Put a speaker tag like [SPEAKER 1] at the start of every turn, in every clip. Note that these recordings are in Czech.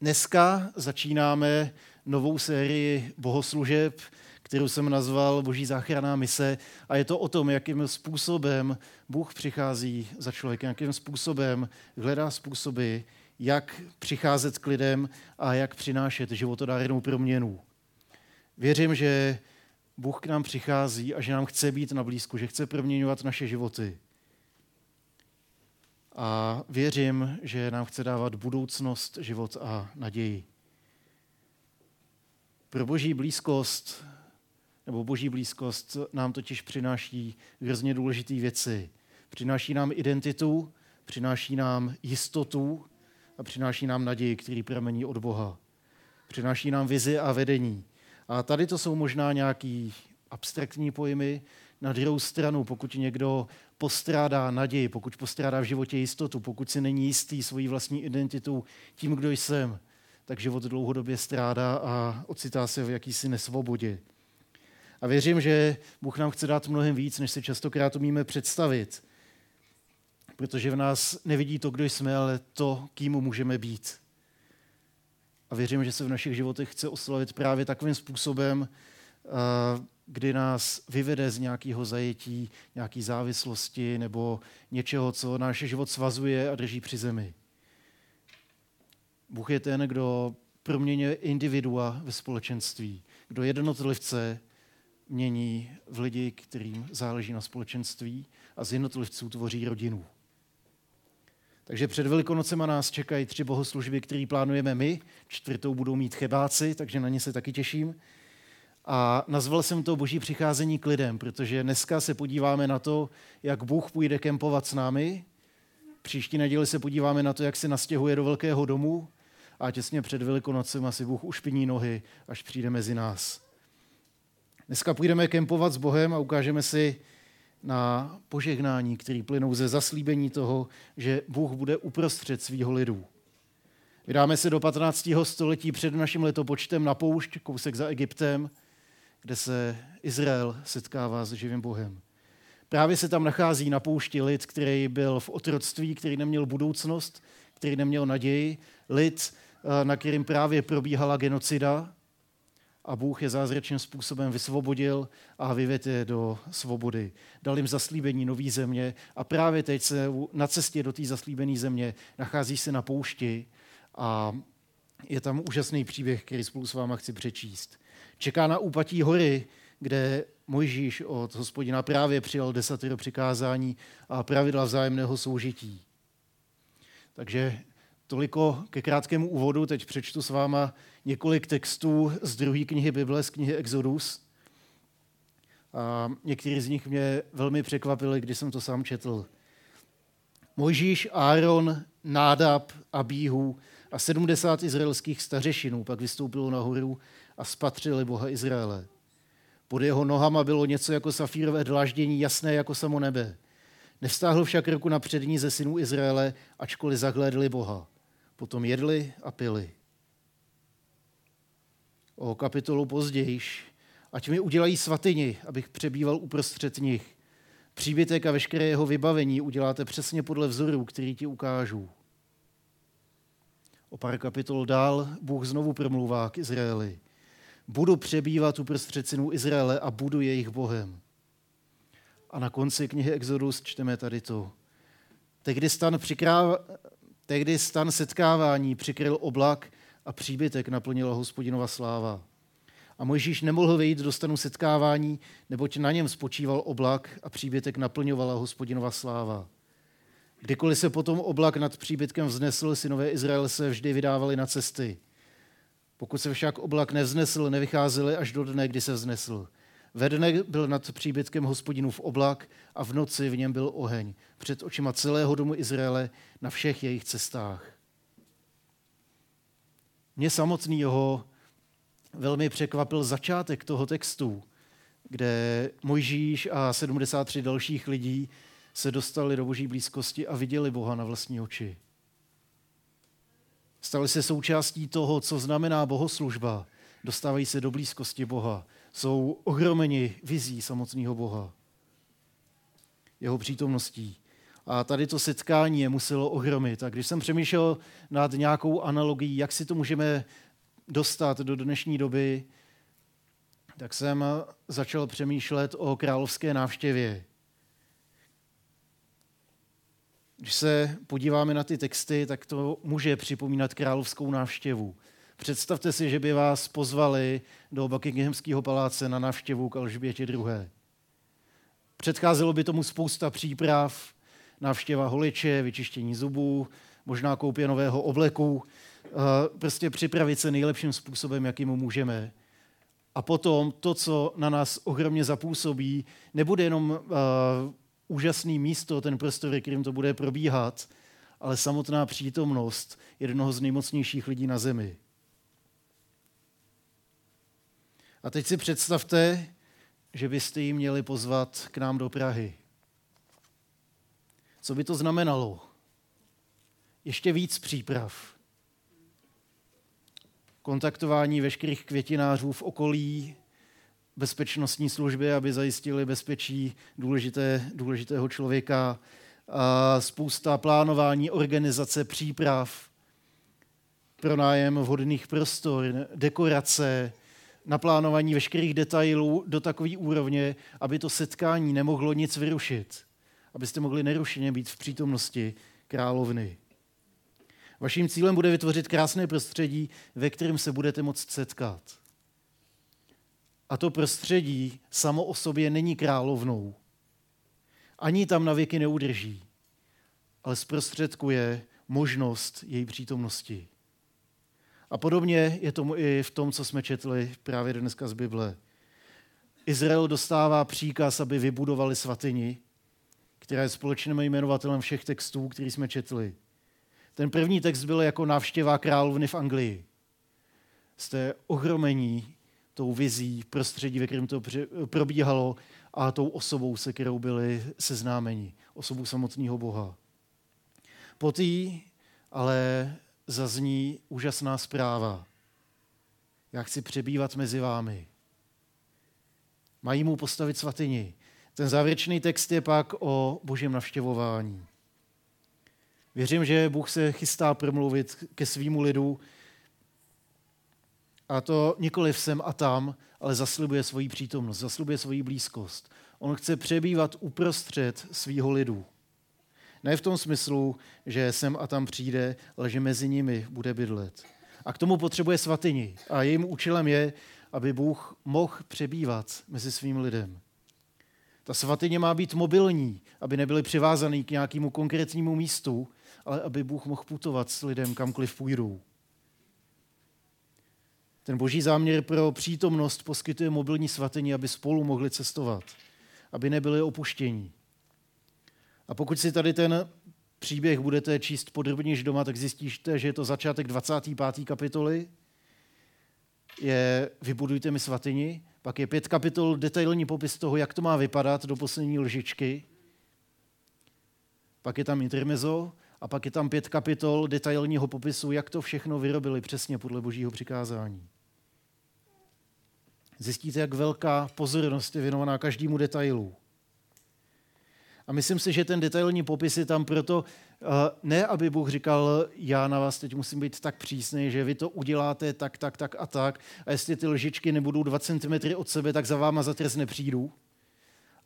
[SPEAKER 1] Dneska začínáme novou sérii bohoslužeb, kterou jsem nazval Boží záchranná mise. A je to o tom, jakým způsobem Bůh přichází za člověkem, jakým způsobem hledá způsoby, jak přicházet k lidem a jak přinášet životodárnou proměnu. Věřím, že Bůh k nám přichází a že nám chce být na blízku, že chce proměňovat naše životy. A věřím, že nám chce dávat budoucnost, život a naději. Pro boží blízkost, nebo boží blízkost nám totiž přináší hrozně důležité věci. Přináší nám identitu, přináší nám jistotu a přináší nám naději, který pramení od Boha. Přináší nám vizi a vedení. A tady to jsou možná nějaký abstraktní pojmy. Na druhou stranu, pokud někdo postrádá naději, pokud postrádá v životě jistotu, pokud si není jistý svojí vlastní identitou tím, kdo jsem, tak život dlouhodobě strádá a ocitá se v jakýsi nesvobodě. A věřím, že Bůh nám chce dát mnohem víc, než si častokrát umíme představit. Protože v nás nevidí to, kdo jsme, ale to, kým můžeme být. A věřím, že se v našich životech chce oslavit právě takovým způsobem, kdy nás vyvede z nějakého zajetí, nějaké závislosti nebo něčeho, co náš život svazuje a drží při zemi. Bůh je ten, kdo proměňuje individua ve společenství, kdo jednotlivce mění v lidi, kterým záleží na společenství a z jednotlivců tvoří rodinu. Takže před Velikonocema nás čekají tři bohoslužby, které plánujeme my. Čtvrtou budou mít chebáci, takže na ně se taky těším. A nazval jsem to Boží přicházení k lidem, protože dneska se podíváme na to, jak Bůh půjde kempovat s námi. Příští neděli se podíváme na to, jak se nastěhuje do velkého domu. A těsně před Velikonocem asi Bůh ušpiní nohy, až přijde mezi nás. Dneska půjdeme kempovat s Bohem a ukážeme si na požehnání, který plynou ze zaslíbení toho, že Bůh bude uprostřed svého lidu. Vydáme se do 15. století před naším letopočtem na poušť, kousek za Egyptem, kde se Izrael setkává s živým Bohem. Právě se tam nachází na poušti lid, který byl v otroctví, který neměl budoucnost, který neměl naději, lid, eh, na kterým právě probíhala genocida a Bůh je zázračným způsobem vysvobodil a vyvedl je do svobody. Dal jim zaslíbení nové země a právě teď se na cestě do té zaslíbené země nachází se na poušti a je tam úžasný příběh, který spolu s váma chci přečíst. Čeká na úpatí hory, kde Mojžíš od hospodina právě přijal desatero přikázání a pravidla vzájemného soužití. Takže toliko ke krátkému úvodu. Teď přečtu s váma několik textů z druhé knihy Bible, z knihy Exodus. A některý z nich mě velmi překvapili, když jsem to sám četl. Mojžíš, Áron, Nádab, Abíhu a 70 izraelských stařešinů pak vystoupilo nahoru a spatřili Boha Izraele. Pod jeho nohama bylo něco jako safírové dláždění, jasné jako samo nebe. Nevstáhl však ruku na přední ze synů Izraele, ačkoliv zahlédli Boha. Potom jedli a pili. O kapitolu pozdějiš, ať mi udělají svatyni, abych přebýval uprostřed nich. Příbytek a veškeré jeho vybavení uděláte přesně podle vzoru, který ti ukážu. O pár kapitol dál Bůh znovu promluvá k Izraeli. Budu přebývat uprostřed synů Izraele a budu jejich Bohem. A na konci knihy Exodus čteme tady to. Tehdy stan, přikráva, tehdy stan setkávání přikryl oblak a příbytek naplnila hospodinova sláva. A Mojžíš nemohl vejít do stanu setkávání, neboť na něm spočíval oblak a příbytek naplňovala hospodinova sláva. Kdykoliv se potom oblak nad příbytkem vznesl, synové Izrael se vždy vydávali na cesty. Pokud se však oblak nevznesl, nevycházeli až do dne, kdy se vznesl. Ve dne byl nad příbytkem hospodinův oblak a v noci v něm byl oheň před očima celého domu Izraele na všech jejich cestách. Mě samotného velmi překvapil začátek toho textu, kde Mojžíš a 73 dalších lidí se dostali do boží blízkosti a viděli Boha na vlastní oči. Stali se součástí toho, co znamená bohoslužba. Dostávají se do blízkosti Boha. Jsou ohromeni vizí samotného Boha. Jeho přítomností. A tady to setkání je muselo ohromit. A když jsem přemýšlel nad nějakou analogií, jak si to můžeme dostat do dnešní doby, tak jsem začal přemýšlet o královské návštěvě. Když se podíváme na ty texty, tak to může připomínat královskou návštěvu. Představte si, že by vás pozvali do Buckinghamského paláce na návštěvu k Alžbětě II. Předcházelo by tomu spousta příprav, návštěva holiče, vyčištění zubů, možná koupě nového obleku, prostě připravit se nejlepším způsobem, jakým můžeme. A potom to, co na nás ohromně zapůsobí, nebude jenom úžasný místo, ten prostor, kterým to bude probíhat, ale samotná přítomnost jednoho z nejmocnějších lidí na zemi. A teď si představte, že byste ji měli pozvat k nám do Prahy. Co by to znamenalo? Ještě víc příprav. Kontaktování veškerých květinářů v okolí, bezpečnostní služby, aby zajistili bezpečí důležité, důležitého člověka, a spousta plánování, organizace, příprav, pronájem vhodných prostor, dekorace, naplánování veškerých detailů do takové úrovně, aby to setkání nemohlo nic vyrušit. Abyste mohli nerušeně být v přítomnosti královny. Vaším cílem bude vytvořit krásné prostředí, ve kterém se budete moct setkat. A to prostředí samo o sobě není královnou. Ani tam na věky neudrží, ale zprostředkuje možnost její přítomnosti. A podobně je tomu i v tom, co jsme četli právě dneska z Bible. Izrael dostává příkaz, aby vybudovali svatyni, která je společným jmenovatelem všech textů, který jsme četli. Ten první text byl jako návštěva královny v Anglii. Jste ohromení tou vizí, prostředí, ve kterém to probíhalo a tou osobou, se kterou byli seznámeni, osobou samotného Boha. Potý ale zazní úžasná zpráva. Já chci přebývat mezi vámi. Mají mu postavit svatyni. Ten závěrečný text je pak o božím navštěvování. Věřím, že Bůh se chystá promluvit ke svýmu lidu, a to nikoli sem a tam, ale zaslibuje svoji přítomnost, zaslibuje svoji blízkost. On chce přebývat uprostřed svýho lidu. Ne v tom smyslu, že sem a tam přijde, ale že mezi nimi bude bydlet. A k tomu potřebuje svatyni. A jejím účelem je, aby Bůh mohl přebývat mezi svým lidem. Ta svatyně má být mobilní, aby nebyly přivázaný k nějakému konkrétnímu místu, ale aby Bůh mohl putovat s lidem kamkoliv půjdou. Ten boží záměr pro přítomnost poskytuje mobilní svatyni, aby spolu mohli cestovat, aby nebyli opuštění. A pokud si tady ten příběh budete číst podrobněji doma, tak zjistíte, že je to začátek 25. kapitoly, je Vybudujte mi svatyni, pak je pět kapitol detailní popis toho, jak to má vypadat do poslední lžičky, pak je tam intermezo a pak je tam pět kapitol detailního popisu, jak to všechno vyrobili přesně podle božího přikázání. Zjistíte, jak velká pozornost je věnovaná každému detailu. A myslím si, že ten detailní popis je tam proto, eh, ne aby Bůh říkal, já na vás teď musím být tak přísný, že vy to uděláte tak, tak, tak a tak a jestli ty lžičky nebudou 2 cm od sebe, tak za váma za trest nepřijdu.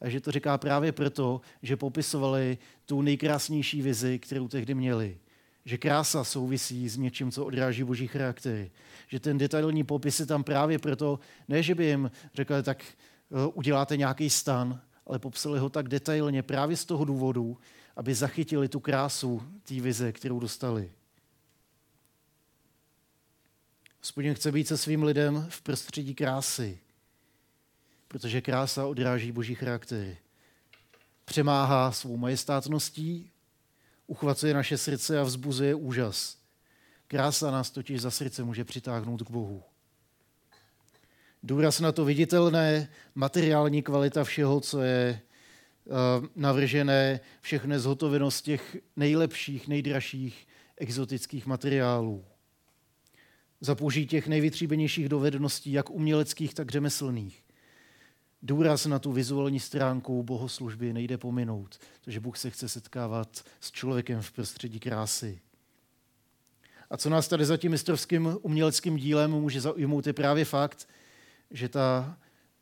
[SPEAKER 1] A že to říká právě proto, že popisovali tu nejkrásnější vizi, kterou tehdy měli. Že krása souvisí s něčím, co odráží boží charaktery. Že ten detailní popis je tam právě proto, ne, že by jim řekli, tak eh, uděláte nějaký stan, ale popsali ho tak detailně právě z toho důvodu, aby zachytili tu krásu té vize, kterou dostali. Hospodin chce být se svým lidem v prostředí krásy, protože krása odráží boží charaktery. Přemáhá svou majestátností, uchvacuje naše srdce a vzbuzuje úžas. Krása nás totiž za srdce může přitáhnout k Bohu. Důraz na to viditelné, materiální kvalita všeho, co je eh, navržené, všechny zhotovenost těch nejlepších, nejdražších exotických materiálů. Za použití těch nejvytříbenějších dovedností, jak uměleckých, tak řemeslných. Důraz na tu vizuální stránku bohoslužby nejde pominout, protože Bůh se chce setkávat s člověkem v prostředí krásy. A co nás tady za tím mistrovským uměleckým dílem může zaujmout, je právě fakt, že ta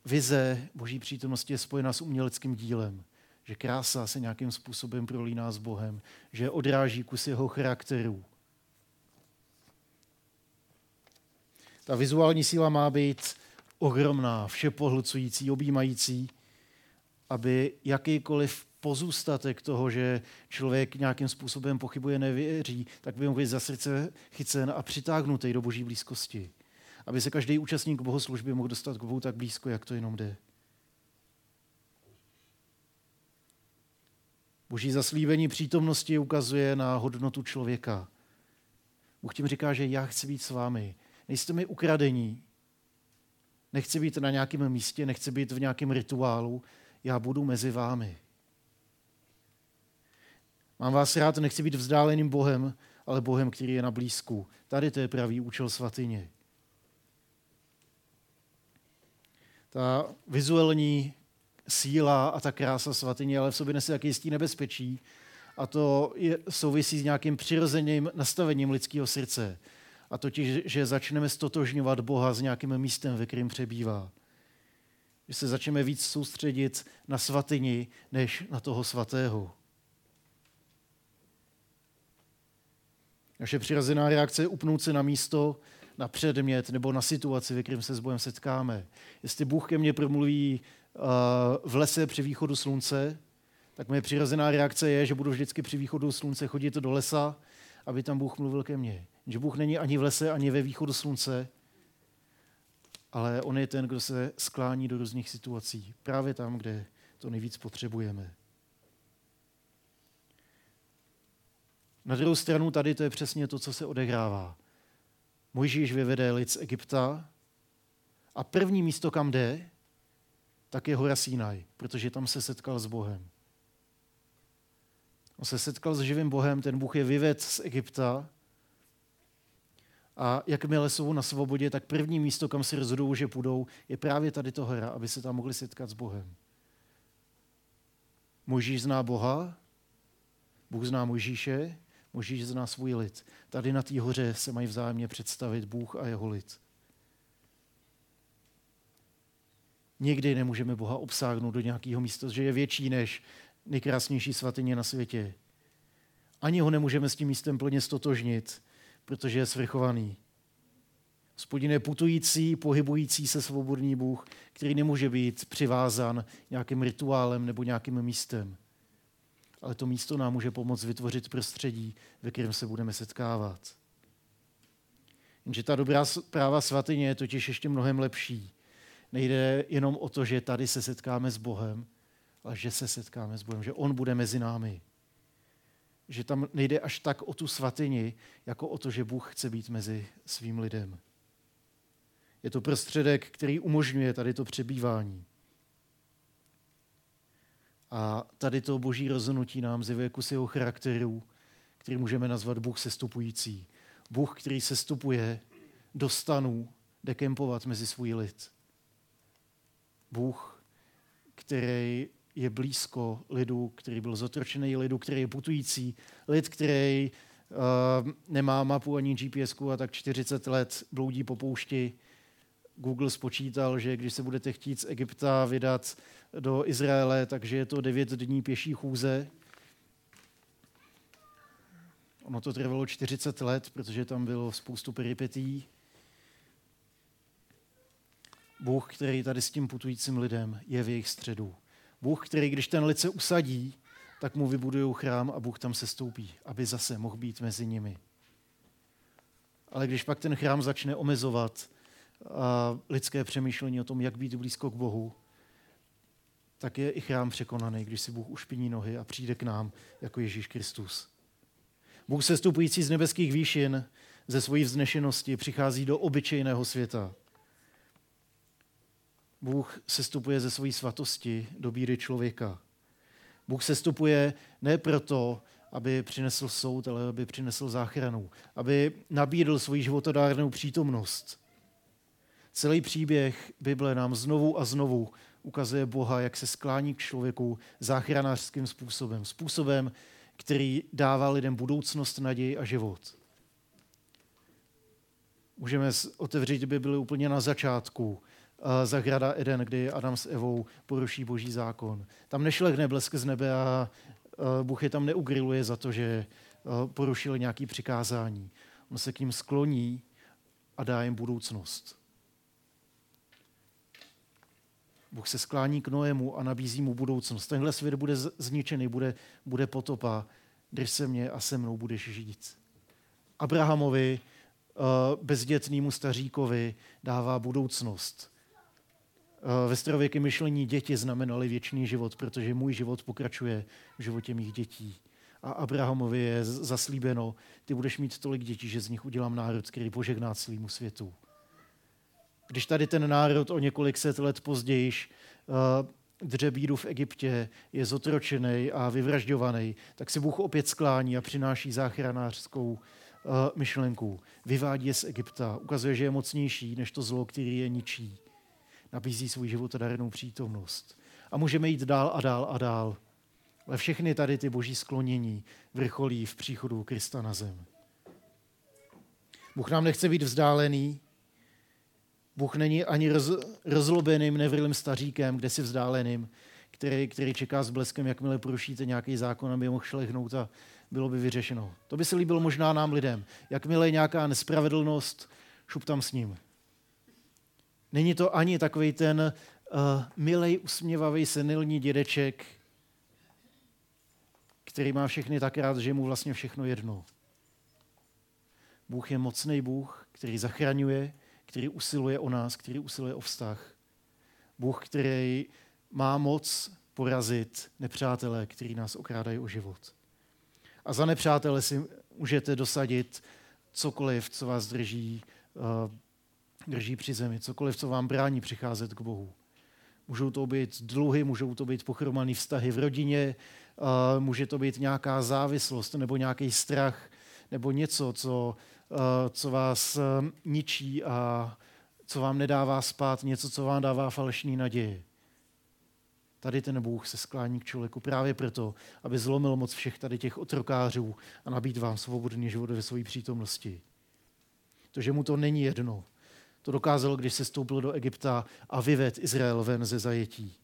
[SPEAKER 1] vize boží přítomnosti je spojena s uměleckým dílem. Že krása se nějakým způsobem prolíná s Bohem, že odráží kus jeho charakteru. Ta vizuální síla má být ohromná, všepohlcující, objímající, aby jakýkoliv pozůstatek toho, že člověk nějakým způsobem pochybuje, nevěří, tak by mohl být za srdce chycen a přitáhnutý do boží blízkosti. Aby se každý účastník bohoslužby mohl dostat k Bohu tak blízko, jak to jenom jde. Boží zaslíbení přítomnosti ukazuje na hodnotu člověka. Bůh tím říká, že já chci být s vámi. Nejste mi ukradení. Nechci být na nějakém místě, nechci být v nějakém rituálu. Já budu mezi vámi. Mám vás rád, nechci být vzdáleným Bohem, ale Bohem, který je na blízku. Tady to je pravý účel svatyně. Ta vizuální síla a ta krása svatyně, ale v sobě nese jaký jistý nebezpečí. A to je, souvisí s nějakým přirozeným nastavením lidského srdce. A totiž, že začneme stotožňovat Boha s nějakým místem, ve kterém přebývá. Že se začneme víc soustředit na svatyni, než na toho svatého. Naše přirozená reakce je upnout se na místo, na předmět nebo na situaci, ve kterém se s Bohem setkáme. Jestli Bůh ke mně promluví uh, v lese při východu slunce, tak moje přirozená reakce je, že budu vždycky při východu slunce chodit do lesa, aby tam Bůh mluvil ke mně. Že Bůh není ani v lese, ani ve východu slunce, ale on je ten, kdo se sklání do různých situací. Právě tam, kde to nejvíc potřebujeme. Na druhou stranu tady to je přesně to, co se odehrává. Mojžíš vyvede lid z Egypta a první místo, kam jde, tak je hora Sinaj, protože tam se setkal s Bohem. On se setkal s živým Bohem, ten Bůh je vyved z Egypta a jakmile jsou na svobodě, tak první místo, kam si rozhodou, že půjdou, je právě tady to hora, aby se tam mohli setkat s Bohem. Mojžíš zná Boha, Bůh zná Mojžíše Možíš zná svůj lid. Tady na té hoře se mají vzájemně představit Bůh a jeho lid. Nikdy nemůžeme Boha obsáhnout do nějakého místa, že je větší než nejkrásnější svatyně na světě. Ani ho nemůžeme s tím místem plně stotožnit, protože je svrchovaný. Spodin je putující, pohybující se svobodný Bůh, který nemůže být přivázan nějakým rituálem nebo nějakým místem ale to místo nám může pomoct vytvořit prostředí, ve kterém se budeme setkávat. Jenže ta dobrá práva svatyně je totiž ještě mnohem lepší. Nejde jenom o to, že tady se setkáme s Bohem, ale že se setkáme s Bohem, že On bude mezi námi. Že tam nejde až tak o tu svatyni, jako o to, že Bůh chce být mezi svým lidem. Je to prostředek, který umožňuje tady to přebývání. A tady to boží rozhodnutí nám zjevuje kus jeho charakteru, který můžeme nazvat Bůh sestupující. Bůh, který sestupuje do stanů, jde kempovat mezi svůj lid. Bůh, který je blízko lidu, který byl zotročený lidu, který je putující, lid, který uh, nemá mapu ani GPS a tak 40 let bloudí po poušti. Google spočítal, že když se budete chtít z Egypta vydat do Izraele, takže je to devět dní pěší chůze. Ono to trvalo 40 let, protože tam bylo spoustu peripetí. Bůh, který tady s tím putujícím lidem je v jejich středu. Bůh, který, když ten lid se usadí, tak mu vybudují chrám a Bůh tam se stoupí, aby zase mohl být mezi nimi. Ale když pak ten chrám začne omezovat a lidské přemýšlení o tom, jak být blízko k Bohu, tak je i chrám překonaný, když si Bůh ušpiní nohy a přijde k nám jako Ježíš Kristus. Bůh sestupující z nebeských výšin ze svojí vznešenosti přichází do obyčejného světa. Bůh sestupuje ze svojí svatosti do bíry člověka. Bůh sestupuje ne proto, aby přinesl soud, ale aby přinesl záchranu. Aby nabídl svoji životodárnou přítomnost. Celý příběh Bible nám znovu a znovu ukazuje Boha, jak se sklání k člověku záchranářským způsobem. Způsobem, který dává lidem budoucnost, naději a život. Můžeme otevřít Bibli úplně na začátku. Zahrada Eden, kdy Adam s Evou poruší boží zákon. Tam nešlehne blesk z nebe a Bůh je tam neugriluje za to, že porušili nějaké přikázání. On se k ním skloní a dá jim budoucnost. Bůh se sklání k Noému a nabízí mu budoucnost. Tenhle svět bude zničený, bude, bude potopa. Drž se mě a se mnou budeš žít. Abrahamovi, bezdětnému staříkovi, dává budoucnost. Eh, ve starověkém myšlení děti znamenaly věčný život, protože můj život pokračuje v životě mých dětí. A Abrahamovi je zaslíbeno, ty budeš mít tolik dětí, že z nich udělám národ, který požehná celému světu. Když tady ten národ o několik set let později uh, dře bídu v Egyptě, je zotročený a vyvražďovaný, tak se Bůh opět sklání a přináší záchranářskou uh, myšlenku. Vyvádí je z Egypta, ukazuje, že je mocnější než to zlo, který je ničí. Nabízí svůj život darenou přítomnost. A můžeme jít dál a dál a dál. Ale všechny tady ty boží sklonění vrcholí v příchodu Krista na zem. Bůh nám nechce být vzdálený, Bůh není ani roz, rozlobeným, nevrlým staříkem, kde si vzdáleným, který, který čeká s bleskem, jakmile porušíte nějaký zákon, aby mohl šlehnout a bylo by vyřešeno. To by se líbilo možná nám lidem. Jakmile je nějaká nespravedlnost, šup tam s ním. Není to ani takový ten uh, milej, usměvavý, senilní dědeček, který má všechny tak rád, že mu vlastně všechno jedno. Bůh je mocný Bůh, který zachraňuje, který usiluje o nás, který usiluje o vztah. Bůh, který má moc porazit nepřátele, který nás okrádají o život. A za nepřátele si můžete dosadit cokoliv, co vás drží, uh, drží při zemi, cokoliv, co vám brání přicházet k Bohu. Můžou to být dluhy, můžou to být pochromané vztahy v rodině, může to být nějaká závislost nebo nějaký strach nebo něco, co co vás ničí a co vám nedává spát, něco, co vám dává falešný naději. Tady ten Bůh se sklání k člověku právě proto, aby zlomil moc všech tady těch otrokářů a nabít vám svobodný život ve své přítomnosti. To, že mu to není jedno, to dokázal, když se stoupil do Egypta a vyved Izrael ven ze zajetí.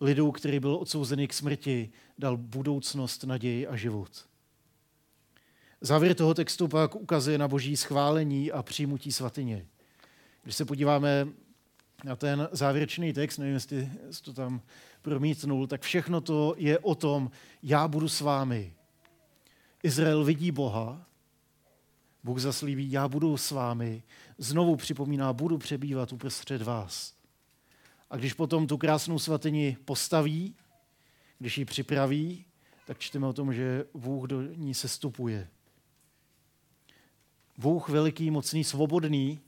[SPEAKER 1] Lidu, který byl odsouzený k smrti, dal budoucnost, naději a život. Závěr toho textu pak ukazuje na boží schválení a přijmutí svatyně. Když se podíváme na ten závěrečný text, nevím, jestli jsi to tam promítnul, tak všechno to je o tom, já budu s vámi. Izrael vidí Boha, Bůh zaslíbí, já budu s vámi. Znovu připomíná, budu přebývat uprostřed vás. A když potom tu krásnou svatyni postaví, když ji připraví, tak čteme o tom, že Bůh do ní sestupuje. Bůh veliký, mocný, svobodný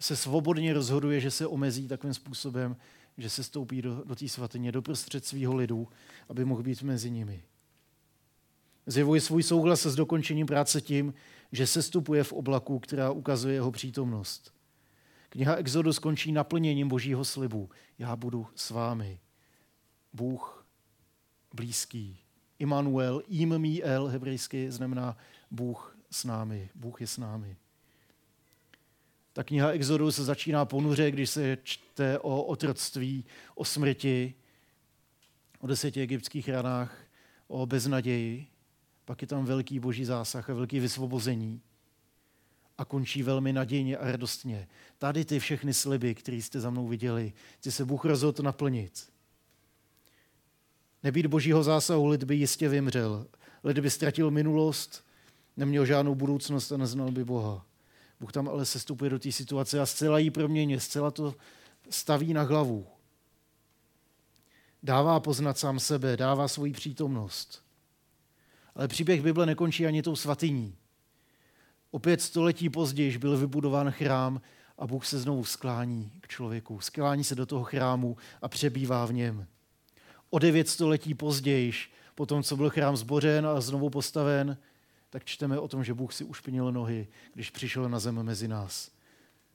[SPEAKER 1] se svobodně rozhoduje, že se omezí takovým způsobem, že se stoupí do, do té svatyně, do prostřed svého lidu, aby mohl být mezi nimi. Zjevuje svůj souhlas s dokončením práce tím, že se stupuje v oblaku, která ukazuje jeho přítomnost. Kniha Exodus skončí naplněním božího slibu. Já budu s vámi. Bůh blízký. Immanuel, im mi el, hebrejsky znamená Bůh s námi. Bůh je s námi. Ta kniha Exodus začíná ponuře, když se čte o otroctví, o smrti, o deseti egyptských ranách, o beznaději. Pak je tam velký boží zásah a velký vysvobození. A končí velmi nadějně a radostně. Tady ty všechny sliby, které jste za mnou viděli, ty se Bůh rozhodl naplnit. Nebýt božího zásahu, lid by jistě vymřel. Lid by ztratil minulost, neměl žádnou budoucnost a neznal by Boha. Bůh tam ale sestupuje do té situace a zcela jí proměně, zcela to staví na hlavu. Dává poznat sám sebe, dává svoji přítomnost. Ale příběh Bible nekončí ani tou svatyní. Opět století později byl vybudován chrám a Bůh se znovu sklání k člověku. Sklání se do toho chrámu a přebývá v něm. O devět století později, po tom, co byl chrám zbořen a znovu postaven, tak čteme o tom, že Bůh si ušpinil nohy, když přišel na zem mezi nás.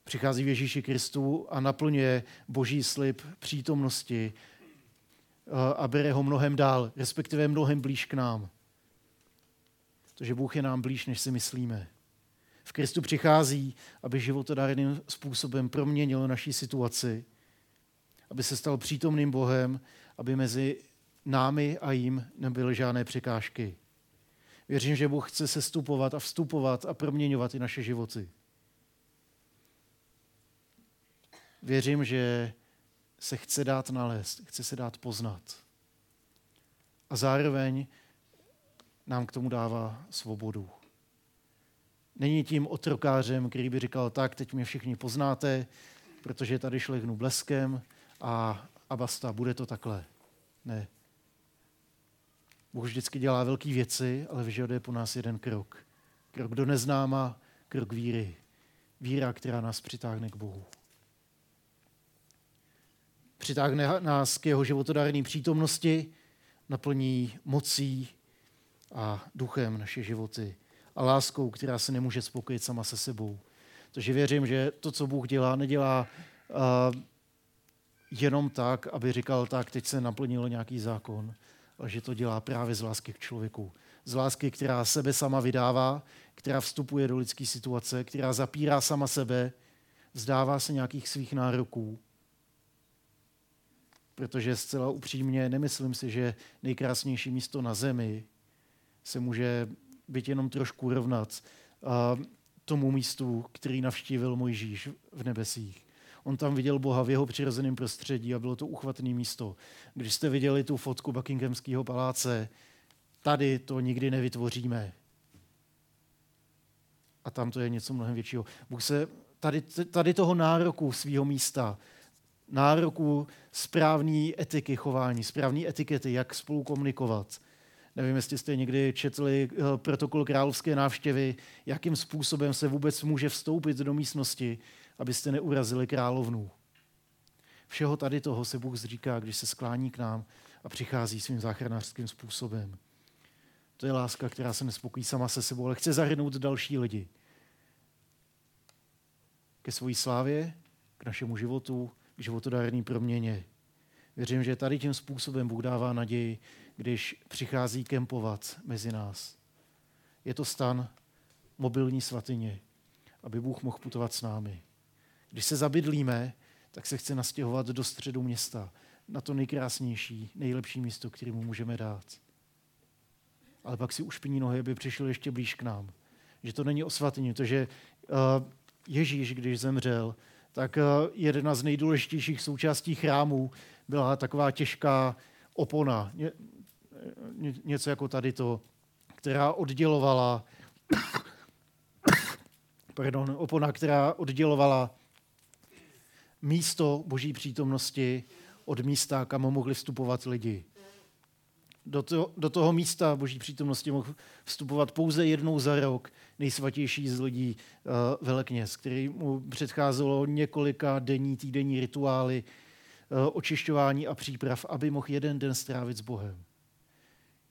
[SPEAKER 1] Přichází v Ježíši Kristu a naplňuje boží slib přítomnosti eh, a bere ho mnohem dál, respektive mnohem blíž k nám. Protože Bůh je nám blíž, než si myslíme. V Kristu přichází, aby životodárným způsobem proměnil naší situaci, aby se stal přítomným Bohem, aby mezi námi a jim nebyly žádné překážky. Věřím, že Bůh chce sestupovat a vstupovat a proměňovat i naše životy. Věřím, že se chce dát nalézt, chce se dát poznat. A zároveň nám k tomu dává svobodu. Není tím otrokářem, který by říkal, tak, teď mě všichni poznáte, protože tady šlehnu bleskem a, a basta, bude to takhle. Ne. Bůh vždycky dělá velké věci, ale vyžaduje po nás jeden krok. Krok do neznáma, krok víry. Víra, která nás přitáhne k Bohu. Přitáhne nás k jeho životodárné přítomnosti, naplní mocí a duchem naše životy a láskou, která se nemůže spokojit sama se sebou. Takže věřím, že to, co Bůh dělá, nedělá uh, jenom tak, aby říkal, tak teď se naplnil nějaký zákon, ale že to dělá právě z lásky k člověku. Z lásky, která sebe sama vydává, která vstupuje do lidské situace, která zapírá sama sebe, vzdává se nějakých svých nároků. Protože zcela upřímně nemyslím si, že nejkrásnější místo na zemi se může být jenom trošku rovnat tomu místu, který navštívil Mojžíš v nebesích. On tam viděl Boha v jeho přirozeném prostředí a bylo to uchvatné místo. Když jste viděli tu fotku Buckinghamského paláce, tady to nikdy nevytvoříme. A tam to je něco mnohem většího. Bůh se tady, tady toho nároku svého místa, nároku správné etiky chování, správné etikety, jak spolu komunikovat, Nevím, jestli jste někdy četli eh, protokol královské návštěvy, jakým způsobem se vůbec může vstoupit do místnosti, abyste neurazili královnu. Všeho tady toho se Bůh zříká, když se sklání k nám a přichází svým záchranářským způsobem. To je láska, která se nespokojí sama se sebou, ale chce zahrnout další lidi. Ke svojí slávě, k našemu životu, k životodárné proměně. Věřím, že tady tím způsobem Bůh dává naději, když přichází kempovat mezi nás. Je to stan mobilní svatyně, aby Bůh mohl putovat s námi. Když se zabydlíme, tak se chce nastěhovat do středu města, na to nejkrásnější, nejlepší místo, které mu můžeme dát. Ale pak si ušpiní nohy, aby přišel ještě blíž k nám. Že to není o svatyni, protože uh, Ježíš, když zemřel, tak uh, jedna z nejdůležitějších součástí chrámu byla taková těžká opona, něco jako tady to, která oddělovala pardon, opona, která oddělovala místo boží přítomnosti od místa, kam mohli vstupovat lidi. Do, to, do toho místa boží přítomnosti mohl vstupovat pouze jednou za rok nejsvatější z lidí uh, velekněz, který mu předcházelo několika denní, týdenní rituály, uh, očišťování a příprav, aby mohl jeden den strávit s Bohem.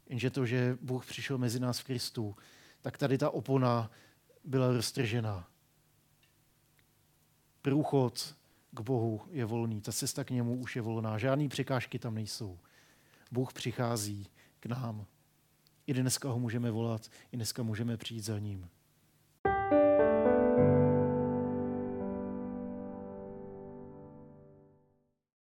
[SPEAKER 1] Jenže to, že Bůh přišel mezi nás v Kristu, tak tady ta opona byla roztržená. Průchod k Bohu je volný, ta cesta k němu už je volná, žádné překážky tam nejsou. Bůh přichází k nám. I dneska ho můžeme volat, i dneska můžeme přijít za ním.